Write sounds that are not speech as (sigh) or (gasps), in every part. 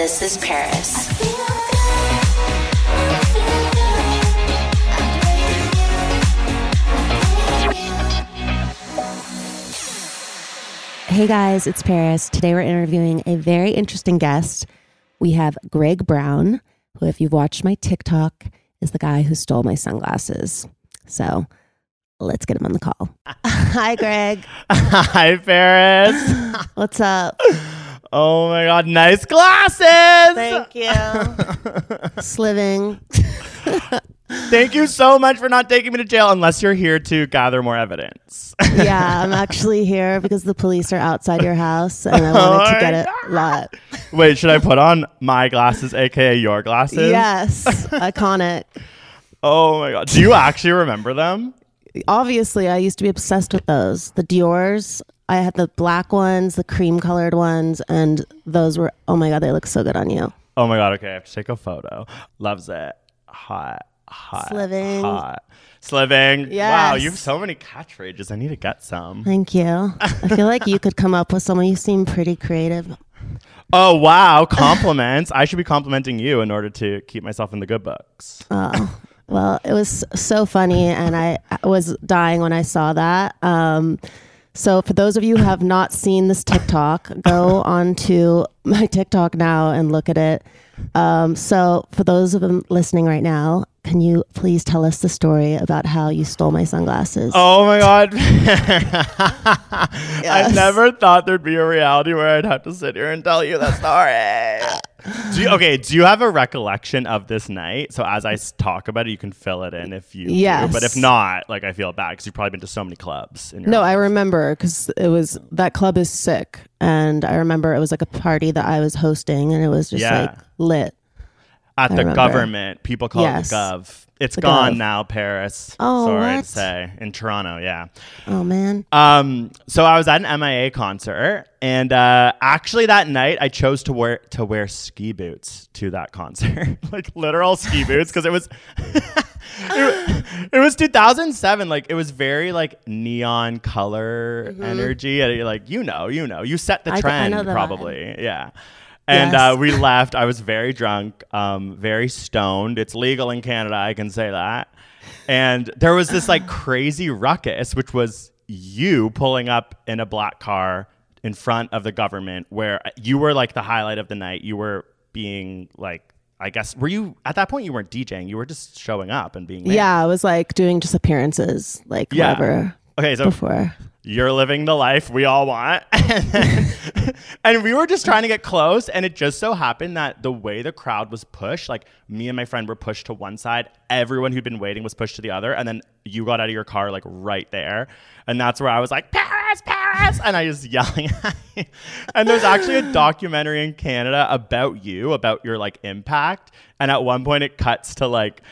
This is Paris. Hey guys, it's Paris. Today we're interviewing a very interesting guest. We have Greg Brown, who, if you've watched my TikTok, is the guy who stole my sunglasses. So let's get him on the call. (laughs) Hi, Greg. Hi, Paris. (laughs) What's up? Oh my God, nice glasses. Thank you. (laughs) Sliving. (laughs) Thank you so much for not taking me to jail unless you're here to gather more evidence. (laughs) yeah, I'm actually here because the police are outside your house and I oh wanted to Oh get my it lot. Wait, should I put on my glasses, aka your glasses? Yes, iconic. Oh my God. Do you actually remember them? Obviously, I used to be obsessed with those. The Dior's. I had the black ones, the cream colored ones, and those were, oh my God, they look so good on you. Oh my God. Okay, I have to take a photo. Loves it. Hot. Hot. Sliving. Hot. Sliving. Wow, you have so many catchphrases. I need to get some. Thank you. I feel like you could come up with someone. You seem pretty creative. Oh wow, compliments. I should be complimenting you in order to keep myself in the good books. Oh, well, it was so funny, and I was dying when I saw that. Um, so, for those of you who have not seen this TikTok, go (laughs) on to my TikTok now and look at it. Um, so, for those of them listening right now, can you please tell us the story about how you stole my sunglasses? Oh my god. (laughs) I never thought there'd be a reality where I'd have to sit here and tell you that story. do you, okay, do you have a recollection of this night? So as I talk about it, you can fill it in if you do. Yes. But if not, like I feel bad because you've probably been to so many clubs. In your No, life. I remember because it was that club is sick, and I remember it was like a party that I was hosting, and it was just Yeah. like lit. At I the remember. Guvernment. People call Yes. it the Gov. It's The gone Gov. now, Paris. Oh, sorry what? to say. In Toronto, yeah. Oh man, Um, so I was at an MIA concert, and uh, actually that night I chose to wear to wear ski boots to that concert, (laughs) like literal ski (laughs) boots, because it was (laughs) it, it was 2007. Like it was very like neon color energy, and you're like you know, you know, you set the Mm-hmm. I- I trend vibe. probably, yeah. And Yes. uh, we left. I was very drunk, um, very stoned. It's legal in Canada, I can say that. And there was this like crazy ruckus, which was you pulling up in a black car in front of the Guvernment, where you were like the highlight of the night. You were being like, I guess, were you at that point? You weren't DJing. You were just showing up and being there. yeah, I was like doing just appearances, like Yeah. whatever. Okay, so before. You're living the life we all want. (laughs) and, then- (laughs) and we were just trying to get close. And it just so happened that the way the crowd was pushed, like me and my friend were pushed to one side, everyone who'd been waiting was pushed to the other. And then you got out of your car, like right there. And that's where I was like, Paris, Paris. And I just (laughs) yelling. And there's actually a documentary in Canada about you, about your like impact. And at one point it cuts to like,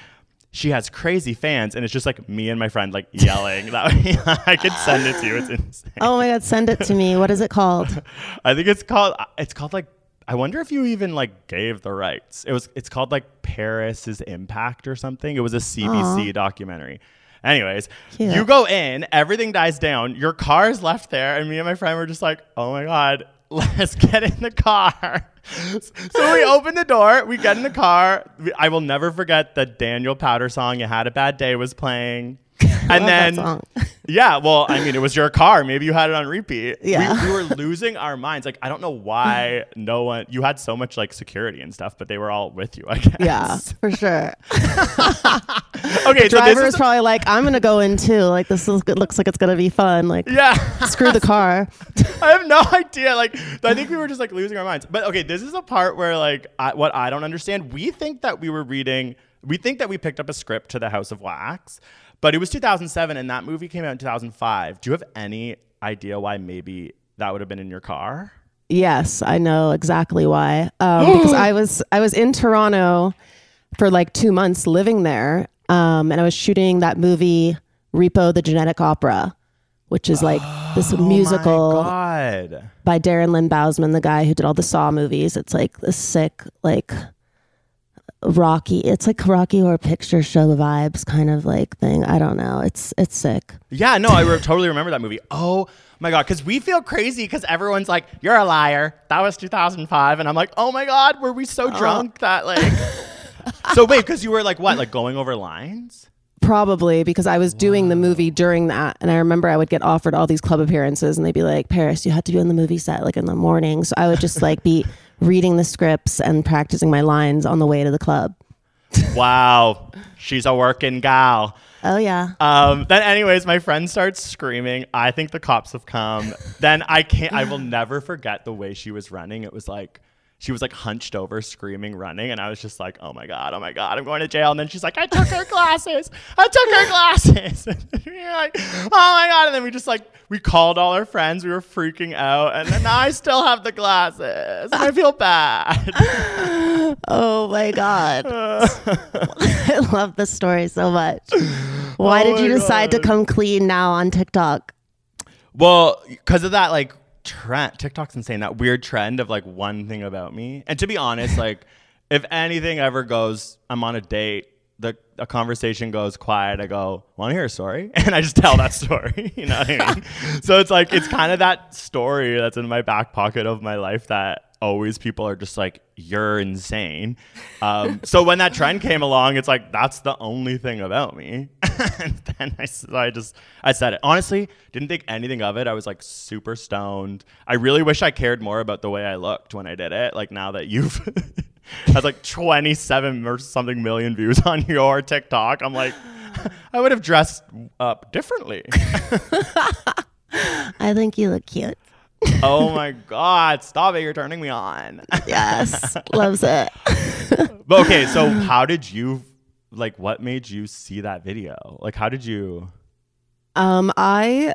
she has crazy fans, and it's just like me and my friend like yelling. that (laughs) I could send it to you. It's insane. Oh my god, send it to me. What is it called? (laughs) I think it's called. It's called like. I wonder if you even like gave the rights. It was. It's called like Paris's Impact or something. It was a CBC documentary. Anyways, Cute. you go in, everything dies down. Your car is left there, and me and my friend were just like, "Oh my god, let's get in the car." so we open the door, we get in the car. I will never forget the Daniel Powter song. You had a bad day was playing, and then (laughs) yeah, well, I mean, it was your car. Maybe you had it on repeat. We- Yeah. We, were losing our minds. Like, I don't know why (laughs) no one, you had so much like security and stuff, but they were all with you, I guess. Yeah, for sure. (laughs) Okay, so Driver is, probably like, I'm gonna go in too. Like this is, looks like it's gonna be fun. Like yeah. screw the car. I have no idea. Like, I think we were just like losing our minds. But okay, this is a part where like I, what I don't understand. We think that we were reading. We think that we picked up a script to the House of Wax, but it was 2007, and that movie came out in 2005. Do you have any idea why maybe that would have been in your car? Yes, I know exactly why. Um, because (gasps) I was I was in Toronto for like two months living there, um, and I was shooting that movie Repo the Genetic Opera, which is like this musical (gasps) Oh my God. by Darren Lynn Bousman, the guy who did all the Saw movies. It's like this sick, like Rocky. It's like Rocky Horror Picture Show vibes, kind of like thing. I don't know. It's it's sick. Yeah, no, I re- totally remember that movie. Oh my god, because we feel crazy because everyone's like, "You're a liar." That was 2005, and I'm like, "Oh my god, were we so uh. drunk that like?" (laughs) so wait, because you were like what, like going over lines? Probably because I was doing the movie during that, and I remember I would get offered all these club appearances, and they'd be like, "Paris, you have to be on the movie set like in the morning." So I would just like be reading the scripts and practicing my lines on the way to the club. Wow, she's a working gal. Oh yeah, Um, then, anyways, my friend starts screaming. I think the cops have come. then I can't. I will never forget the way she was running. It was like she was like hunched over, screaming, running, and I was just like, "Oh my god, oh my god, I'm going to jail." And then she's like, "I took her glasses. I took her glasses." (laughs) and you're like, "Oh my god!" And then we just like we called all our friends. We were freaking out, and then I still have the glasses. I feel bad. (laughs) oh my god, (laughs) I love this story so much. Why Oh did you decide to come clean now on TikTok? Well, because of that, like trend, TikTok's insane. That weird trend of like one thing about me. And to be honest, (laughs) like if anything ever goes, I'm on a date, the a conversation goes quiet. I go, "Want to hear a story?" (laughs) And I just tell that story. (laughs) you know what I mean? so it's like it's kind of that story that's in my back pocket of my life that always people are just like, "You're insane." Um, (laughs) so when that trend came along, it's like that's the only thing about me. (laughs) and then I, I just I said it honestly. Didn't think anything of it. I was like super stoned. I really wish I cared more about the way I looked when I did it. Like now that you've (laughs) has like 27 or something million views on your TikTok, I'm like, I would have dressed up differently. I think you look cute. Oh my god, stop it! You're turning me on. Yes, (laughs) loves it. But okay, so how did you like? What made you see that video? Like, how did you? Um, I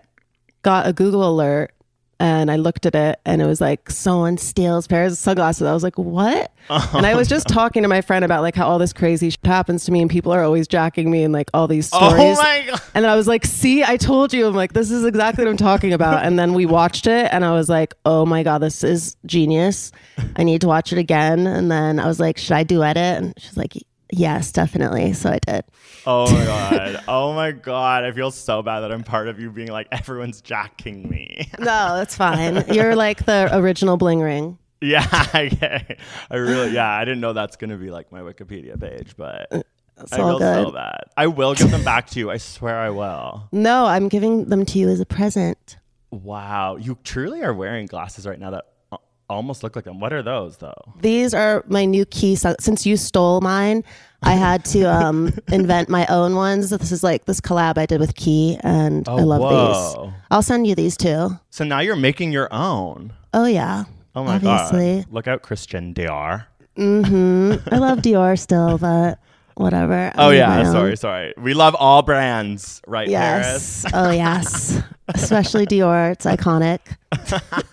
got a Google alert and I looked at it and it was like someone steals pairs of sunglasses. I was like, what? and I was just (laughs) talking to my friend about like how all this crazy shit happens to me and people are always jacking me and like all these stories. Oh my god! And I was like, see, I told you. I'm like, this is exactly what I'm talking about. And then we watched it and I was like, oh my God, this is genius. I need to watch it again. And then I was like, should I duet it? And she's like, yes, definitely. So I did. Oh my (laughs) god! Oh my god! I feel so bad that I'm part of you being like everyone's jacking me. No, that's fine. You're like the original bling ring. yeah, (laughs) I, I really yeah. I didn't know that's gonna be like my Wikipedia page, but It's I all feel so good. bad. I will give them back to you. I swear I will. No, I'm giving them to you as a present. Wow, you truly are wearing glasses right now that uh, almost look like them. What are those though? These are my new key. sun- Since you stole mine, I had to um, (laughs) invent my own ones. This is like this collab I did with Key, and Oh, I love whoa. these. I'll send you these too. So now you're making your own. Oh yeah. Oh my Obviously. god! Look out, Christian Dior. Mm-hmm. I love Dior still, but whatever. Oh yeah, my own. sorry, sorry. We love all brands, right, Yes. Paris? oh yes. (laughs) Especially Dior. It's iconic. (laughs)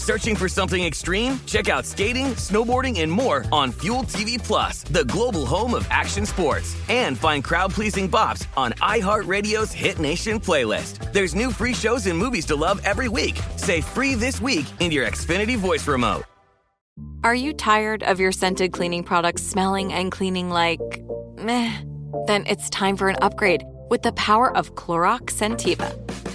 Searching for something extreme? Check out skating, snowboarding, and more on Fuel TV Plus, the global home of action sports. And find crowd-pleasing bops on iHeartRadio's Hit Nation playlist. There's new free shows and movies to love every week. Say free this week in your Xfinity voice remote. Are you tired of your scented cleaning products smelling and cleaning like meh? Then it's time for an upgrade with the power of Clorox Scentiva.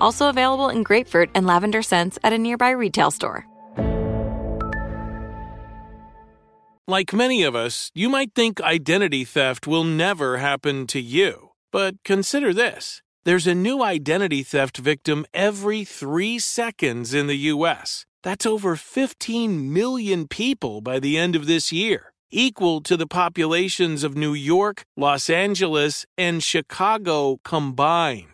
Also available in grapefruit and lavender scents at a nearby retail store. Like many of us, you might think identity theft will never happen to you. But consider this there's a new identity theft victim every three seconds in the U.S. That's over 15 million people by the end of this year, equal to the populations of New York, Los Angeles, and Chicago combined.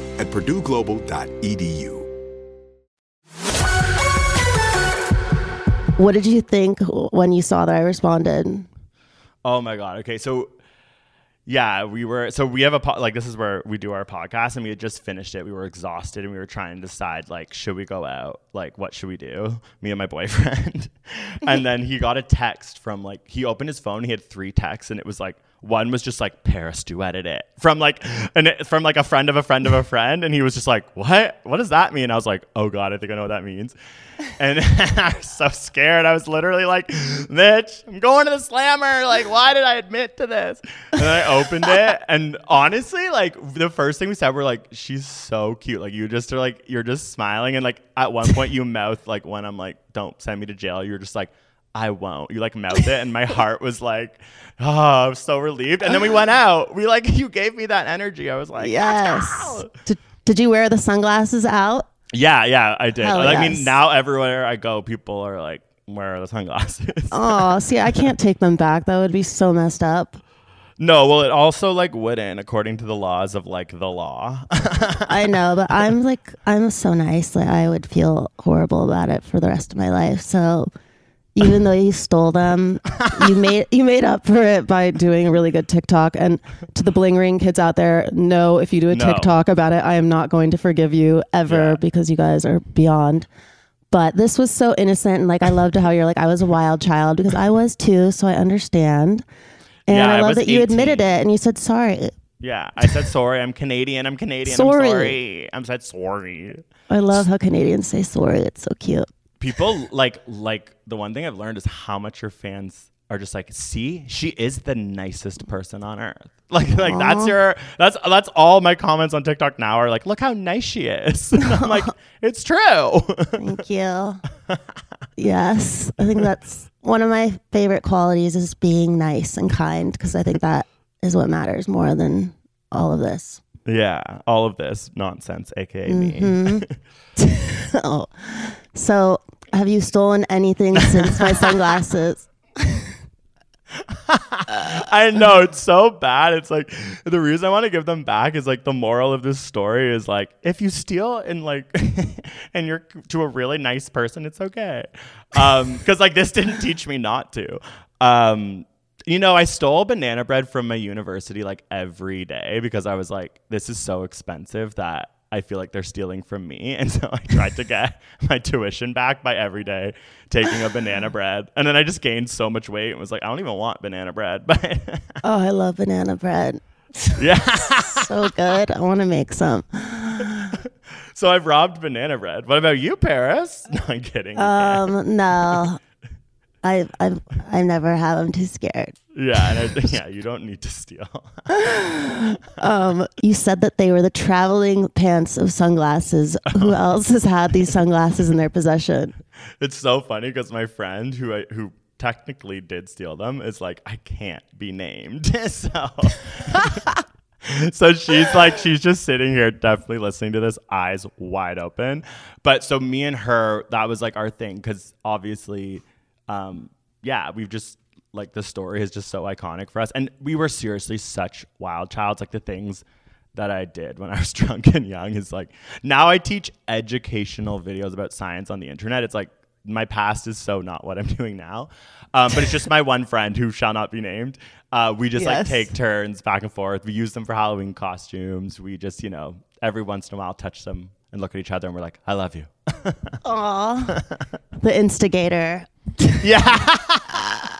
at purdueglobal.edu. What did you think when you saw that I responded? Oh my god. Okay, so yeah, we were so we have a po- like this is where we do our podcast and we had just finished it. We were exhausted and we were trying to decide like should we go out? Like what should we do? Me and my boyfriend. (laughs) and then he got a text from like he opened his phone, he had three texts and it was like one was just like Paris duetted it from like and from like a friend of a friend of a friend and he was just like what what does that mean? I was like oh god I think I know what that means. And (laughs) I was so scared. I was literally like, Mitch, I'm going to the slammer. Like, why did I admit to this? And I opened it. And honestly, like, the first thing we said, we're like, she's so cute. Like, you just are like, you're just smiling. And like, at one point, you mouth, like, when I'm like, don't send me to jail, you're just like, I won't. You like mouth it, and my heart was like, oh, I was so relieved. And then we went out. We like, (laughs) you gave me that energy. I was like, yes. Did, did you wear the sunglasses out? Yeah, yeah, I did. Hell I yes. mean, now everywhere I go, people are like, where are the sunglasses? (laughs) Oh, see, I can't take them back. That would be so messed up. no, well, it also like wouldn't, according to the laws of like the law. (laughs) I know, but I'm like, I'm so nice. Like, I would feel horrible about it for the rest of my life. So, even though you stole them, you (laughs) made you made up for it by doing a really good TikTok. And to the bling ring kids out there, no, if you do a No. TikTok about it, I am not going to forgive you ever Yeah. because you guys are beyond. But this was so innocent, and like I loved how you're like I was a wild child because I was too, so I understand. And Yeah, I I love that you admitted it and you said sorry. yeah, I said sorry. I'm Canadian. I'm Canadian. Sorry. I'm sorry. I'm said sorry. I love how Canadians say sorry. It's so cute. People like like the one thing I've learned is how much your fans are just like, see, she is the nicest person on earth. (laughs) Like like that's your that's that's all my comments on TikTok now are like, look how nice she is. And (laughs) I'm like, (laughs) it's true. Thank you. yes, I think that's one of my favorite qualities is being nice and kind because I think that is what matters more than all of this. Yeah, all of this nonsense, aka me. Mm-hmm. (laughs) oh. So, have you stolen anything since my sunglasses? (laughs) I know it's so bad. It's like the reason I want to give them back is like the moral of this story is like if you steal and like (laughs) and you're to a really nice person, it's okay. Um, because like this didn't teach me not to. Um, you know, I stole banana bread from my university like every day because I was like, this is so expensive that I feel like they're stealing from me. (laughs) And so I tried to get (laughs) my tuition back by every day taking a banana (laughs) bread. And then I just gained so much weight and was like, I don't even want banana bread. But Oh, I love banana bread. yeah. So good. I want to make some. so I've robbed banana bread. What about you, Paris? No, I'm kidding. Um, no. I I I never have. I'm too scared. yeah, and I, yeah, you don't need to steal. (laughs) Um, you said that they were the traveling pants of sunglasses. Who (laughs) else has had these sunglasses in their possession? it's so funny because my friend who I, who technically did steal them is like, I can't be named. (laughs) so so she's like, she's just sitting here, definitely listening to this, eyes wide open. But so me and her, that was like our thing because obviously, um, yeah, we've just like the story is just so iconic for us, and we were seriously such wild childs. Like the things that I did when (laughs) I was drunk and young is like now I teach educational videos about science on the internet. It's like my past is so not what I'm (laughs) doing now. Um, but it's just my one friend who shall not be named. Uh, we just like take turns back and forth. We use them for Halloween costumes. We just, you know, every once in a while touch them and look at each other and we're like, I love you. (laughs) Aw. the instigator. (laughs) yeah.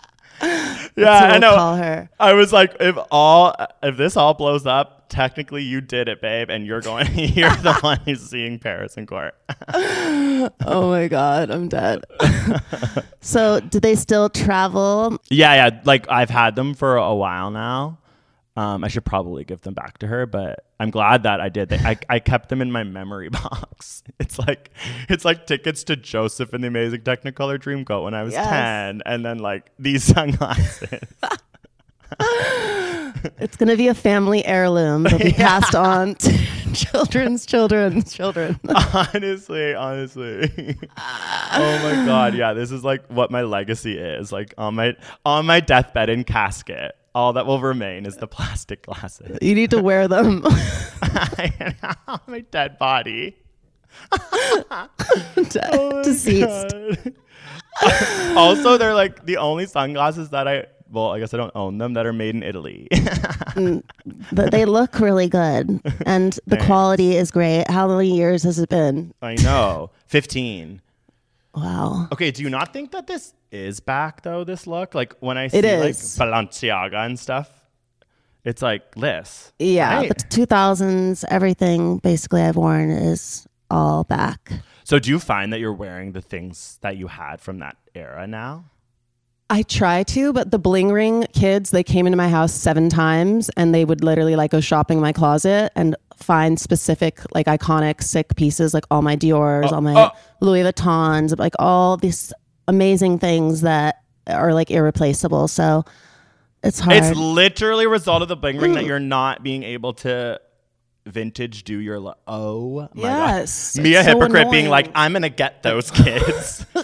Yeah, I know. Call her. I was like, if all if this all blows up, technically you did it, babe, and you're going you're (laughs) the (laughs) one who's seeing Paris in court. Oh my god, I'm dead. so, do they still travel? yeah, yeah. Like I've had them for a while now. Um, I should probably give them back to her, but I'm glad that I did. They, I, I kept them in my memory (laughs) box. It's like it's like tickets to Joseph and the Amazing Technicolor Dreamcoat when I was Yes. ten, and then like these (laughs) sunglasses. (laughs) It's going to be a family heirloom. They'll be (laughs) passed on to children's (laughs) children's children. (laughs) honestly, honestly. oh my god, yeah, this is like what my legacy is. Like on my on my deathbed in casket, all that will remain is the plastic glasses. You need to wear them. on my dead body. Oh Deceased. Also, they're like the only sunglasses that I well, I guess I don't own them that are made in Italy. (laughs) Mm, but they (laughs) look really good and (laughs) the quality is great. How many years has it been? I know. 15. Wow. Okay, do you not think that this is back though? This look, like when I see like. Balenciaga and stuff, it's like this. Yeah, right? the 2000s, everything basically I've worn is all back. So, do you find that you're wearing the things that you had from that era now? I try to, but the bling ring kids, they came into my house seven times and they would literally like go shopping in my closet and find specific, like iconic, sick pieces, like all my Dior's, uh, all my oh. Louis Vuittons, like all these amazing things that are like irreplaceable. So it's hard. It's literally a result of the bling ring that mm. you're not being able to vintage do your lo- oh my Yes, god it's so hypocrite being like I'm gonna get those kids (laughs)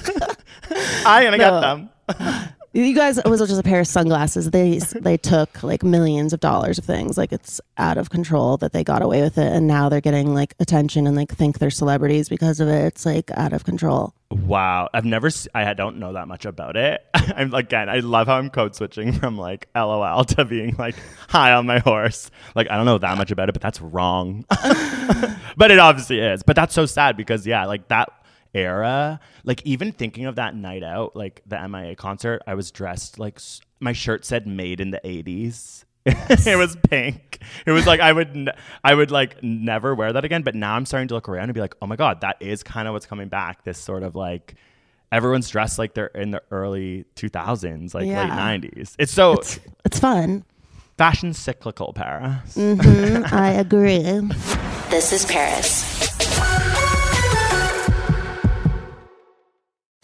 I'm gonna No. get them (laughs) You guys, it was just a pair of sunglasses. They they took like millions of dollars of things. Like it's out of control that they got away with it, and now they're getting like attention and like think they're celebrities because of it. It's like out of control. wow I've never se- I don't know that much about it (laughs) I'm again I love how I'm code switching from like LOL to being like high on my horse like I don't know that much about it but that's wrong (laughs) but it obviously is but that's so sad because yeah like that era like even thinking of that night out like the mia concert i was dressed like s- my shirt said made in the 80s (laughs) it was pink it was like i would n- i would like never wear that again but now i'm starting to look around and be like oh my god that is kind of what's coming back this sort of like everyone's dressed like they're in the early 2000s like Yeah. late 90s it's so It's it's fun. fashion cyclical paris Mm-hmm, I (laughs) agree. This is Paris.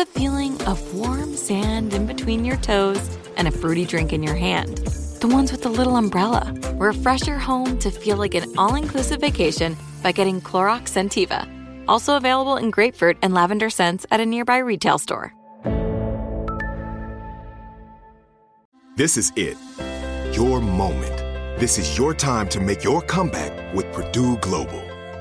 the feeling of warm sand in between your toes and a fruity drink in your hand. The ones with the little umbrella. Refresh your home to feel like an all inclusive vacation by getting Clorox Scentiva. Also available in grapefruit and lavender scents at a nearby retail store. This is it. Your moment. This is your time to make your comeback with Purdue Global.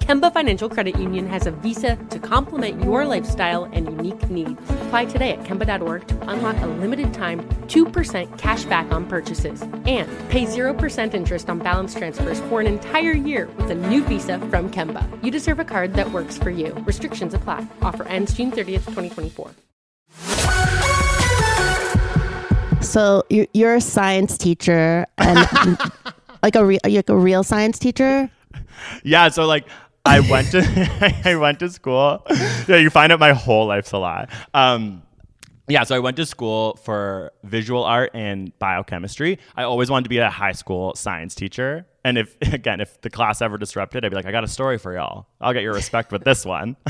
Kemba Financial Credit Union has a visa to complement your lifestyle and unique needs. Apply today at Kemba.org to unlock a limited time 2% cash back on purchases and pay 0% interest on balance transfers for an entire year with a new visa from Kemba. You deserve a card that works for you. Restrictions apply. Offer ends June 30th, 2024. So you're, you're a science teacher and (laughs) like a re- like a real science teacher? yeah so like i went to (laughs) i went to school. Yeah you find out my whole life's a lie. Um yeah so i went to school for visual art and biochemistry. I always wanted to be a high school science teacher. And if (laughs) again if the class ever disrupted i'd be like i got a story for y'all. I'll get your respect with this one. (laughs)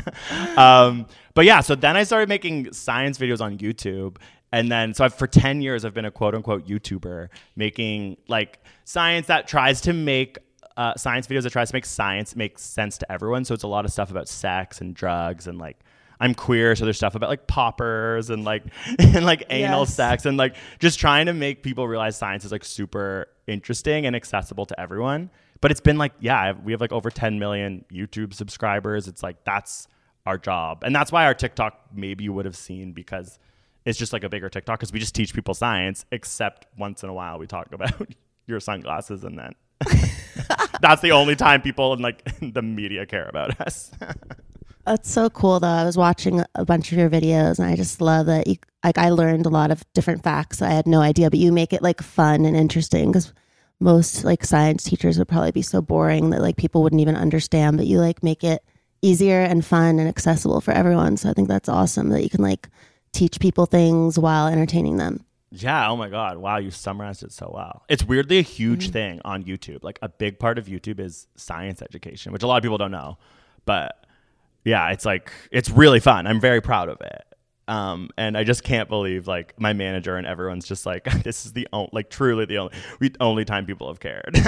Um, but yeah so then i started making science videos on youtube. And then so I've, for 10 years i've been a quote unquote youtuber making like science that tries to make uh, science videos that tries to make science make sense to everyone. So it's a lot of stuff about sex and drugs and like I'm queer, so there's stuff about like poppers and like (laughs) and like anal Yes. sex and like just trying to make people realize science is like super interesting and accessible to everyone. But it's been like yeah, we have like over 10 million YouTube subscribers. It's like that's our job. And that's why our TikTok maybe you would have seen because it's just like a bigger TikTok because we just teach people science, except once in a while we talk (laughs) about your sunglasses and then (laughs) that's the only time people in like (laughs) the media care about us. (laughs) That's so cool, though. I was watching a bunch of your videos, and I just love that you like. I learned a lot of different facts I had no idea, but you make it like fun and interesting because most like science teachers would probably be so boring that like people wouldn't even understand. But you like make it easier and fun and accessible for everyone. So I think that's awesome that you can like teach people things while entertaining them. Yeah. Oh my God. Wow. You summarized it so well. It's weirdly a huge Mm-hmm. thing on YouTube. Like a big part of YouTube is science education, which a lot of people don't know. But yeah, it's like, it's really fun. I'm very proud of it. Um, and I just can't believe like my manager and everyone's just like, (laughs) this is the only, like truly the only, we, only time people have cared. (laughs)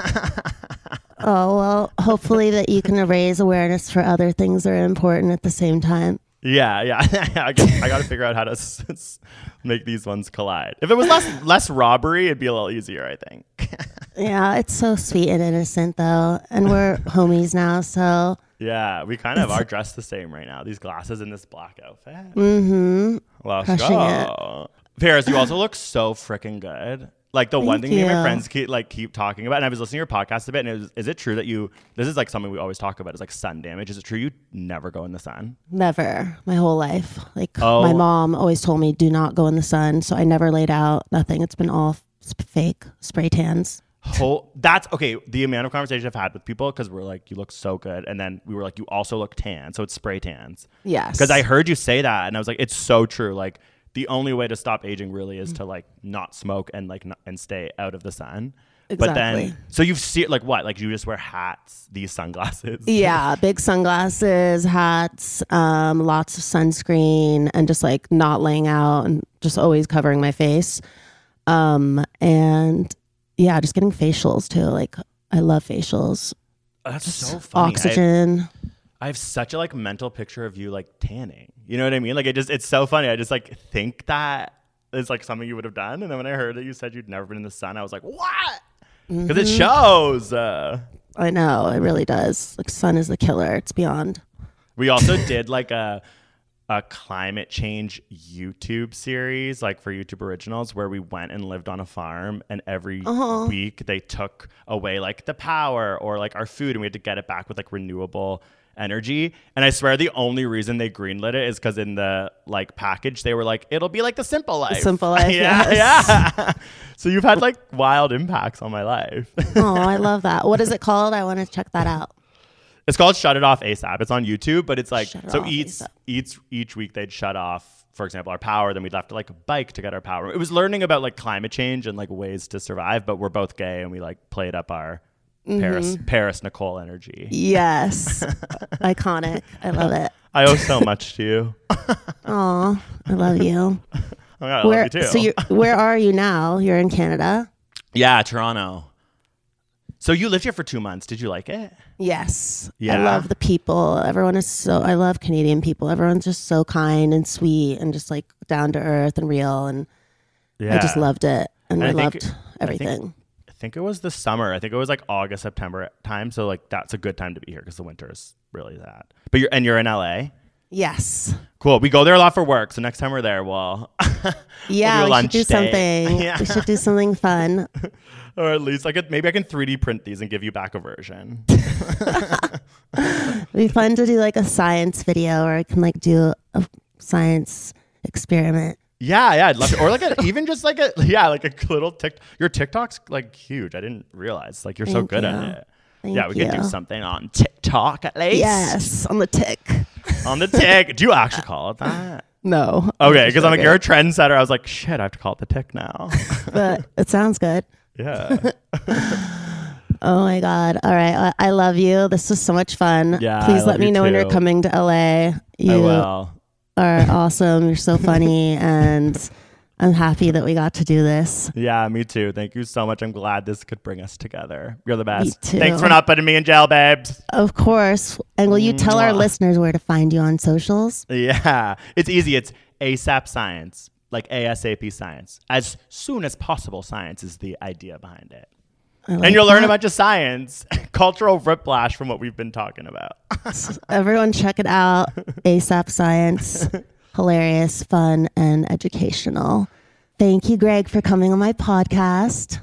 Oh well, hopefully that you can raise awareness for other things that are important at the same time. yeah. Yeah. (laughs) I, got to figure out how to s- make these ones collide. If it was less, (laughs) less robbery, it'd be a little easier, I think. (laughs) Yeah, it's so sweet and innocent though, and we're (laughs) homies now, so Yeah, we kind of are dressed the same right now. These glasses and this black outfit. mm-hmm. Let's Crushing go. Paris, you also look so freaking good. Like the one Thank thing me and my you. friends keep like keep talking about, and I was listening to your podcast a bit, and it was, is it true that you? This is like something we always talk about. Is like sun damage. Is it true you never go in the sun? Never, my whole life. Like Oh. my mom always told me, do not go in the sun. So I never laid out. Nothing. It's been all sp- fake spray tans. Whole that's okay. The amount of conversation I've had with people because we're like, you look so good, and then we were like, you also look tan, so it's spray tans. Yes. Because I heard you say that, and I was like, it's so true. Like the only way to stop aging really is to like not smoke and like not, and stay out of the sun. But then, so you've seen like what? Like you just wear hats, these sunglasses. (laughs) Yeah, big sunglasses, hats, um, lots of sunscreen, and just like not laying out and just always covering my face. Um, and yeah, just getting facials too. Like I love facials. That's so funny. Oxygen. I have such a like mental picture of you like tanning. You know what I mean? Like it just it's so funny. I just like think that is like something you would have done. And then when I heard that you said you'd never been in the sun, I was like, what? Because it Mhm. shows. Uh, I know it really does. Like sun is the killer. It's beyond. we also (laughs) did like a a climate change YouTube series, like for YouTube originals, where we went and lived on a farm, and every Uh-huh. week they took away like the power or like our food, and we had to get it back with like renewable energy. And I swear the only reason they greenlit it is because in the like package they were like, it'll be like the simple life. Simple (laughs) Life, yeah, yes. yeah. (laughs) so you've had like wild impacts on my life. Oh, I (laughs) love that. What is it called? I want to check that out. It's called Shut It Off ASAP. It's on YouTube, but it's like Shut so each ASAP. each each week they'd shut off, for example, our power. Then we'd have to like bike to get our power. It was learning about like climate change and like ways to survive. But we're both gay, and we like played up our Paris Mhm. Paris Nicole energy. Yes, (laughs) iconic. I love it. I owe so much to you. (laughs) Aw, I love you. (laughs) Oh, yeah, I where, love you too. So you where are you now? You're in Canada. yeah, Toronto. So you lived here for two months. Did you like it? Yes. Yeah. I love the people. Everyone is so I love Canadian people. Everyone's just so kind and sweet and just like down to earth and real and yeah. I just loved it. And, I, think- loved everything. I think it was the summer. I think it was like August, September time. So like that's a good time to be here because the winter is really that. But you're and you're in LA. yes. Cool. We go there a lot for work. So next time we're there, we'll Yeah, (laughs) we'll do we should do lunch something. Yeah. (laughs) We should do something fun. (laughs) or at least I could maybe I can 3D print these and give you back a version. It'd be fun to do like a science video or I can like do a science experiment. Yeah, yeah, I'd love to. Or like a, (laughs) even just like a yeah, like a little tick. Your TikTok's like huge. I didn't realize like you're so good you. at it. Thank yeah, we could do something on TikTok at least. Yes, on the tick. on the tick. Do you actually (laughs) call it that? No. Okay, because I'm like you're a trendsetter. I was like, shit, I have to call it the tick now. (laughs) But it sounds good. yeah. Oh my God. All right. I, I love you. This was so much fun. Yeah, Please I let me you know when you're coming to LA. I You will. Are awesome. You're so funny. and I'm happy that we got to do this. Yeah, me too. Thank you so much. I'm glad this could bring us together. You're the best. too. Thanks for not putting me in jail, babes. Of course. And will you tell our listeners where to find you on socials? Yeah, it's easy. It's ASAP science, like ASAP science. As soon as possible, science is the idea behind it. Like and you'll learn a bunch of science (laughs) cultural whiplash from what we've been talking about. (laughs) Everyone, check it out. (laughs) ASAP Science, hilarious, fun, and educational. Thank you, Greg, for coming on my podcast.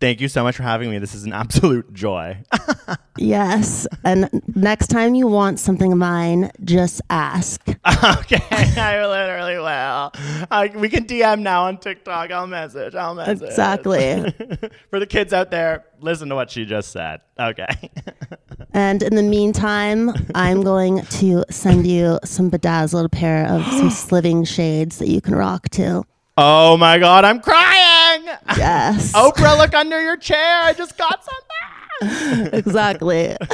Thank you so much for having me. This is an absolute (laughs) joy. (laughs) Yes. And next time you want something of mine, just ask. (laughs) okay, I literally will. I, we can DM now on TikTok. I'll message. I'll message. Exactly. for the kids out there, listen to what she just said. Okay. And in the meantime, I'm going to send you some bedazzled pair of some (gasps) sliving shades that you can rock to. oh my God, I'm crying. Yes. (laughs) Oprah, look under your chair. I just got something. (laughs) exactly. (laughs)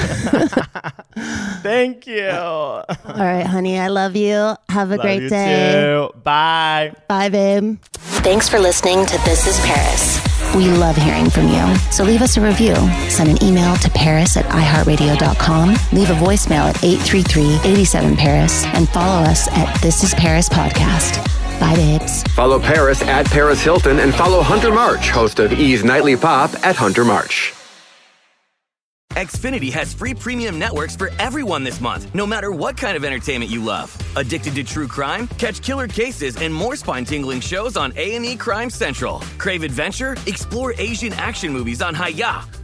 Thank you. All right, honey. I love you. Have a Love great you day. too. Bye. Bye, babe. Thanks for listening to This is Paris. We love hearing from you. So leave us a review. Send an email to paris at iheartradio.com. Leave a voicemail at 833-87-PARIS. And follow us at This is Paris Podcast. Bye, babes. Follow Paris at Paris Hilton and follow Hunter March, host of E's Nightly Pop at Hunter March. Xfinity has free premium networks for everyone this month, no matter what kind of entertainment you love. Addicted to true crime? Catch killer cases and more spine-tingling shows on A&E Crime Central. Crave adventure? Explore Asian action movies on Hi-YAH.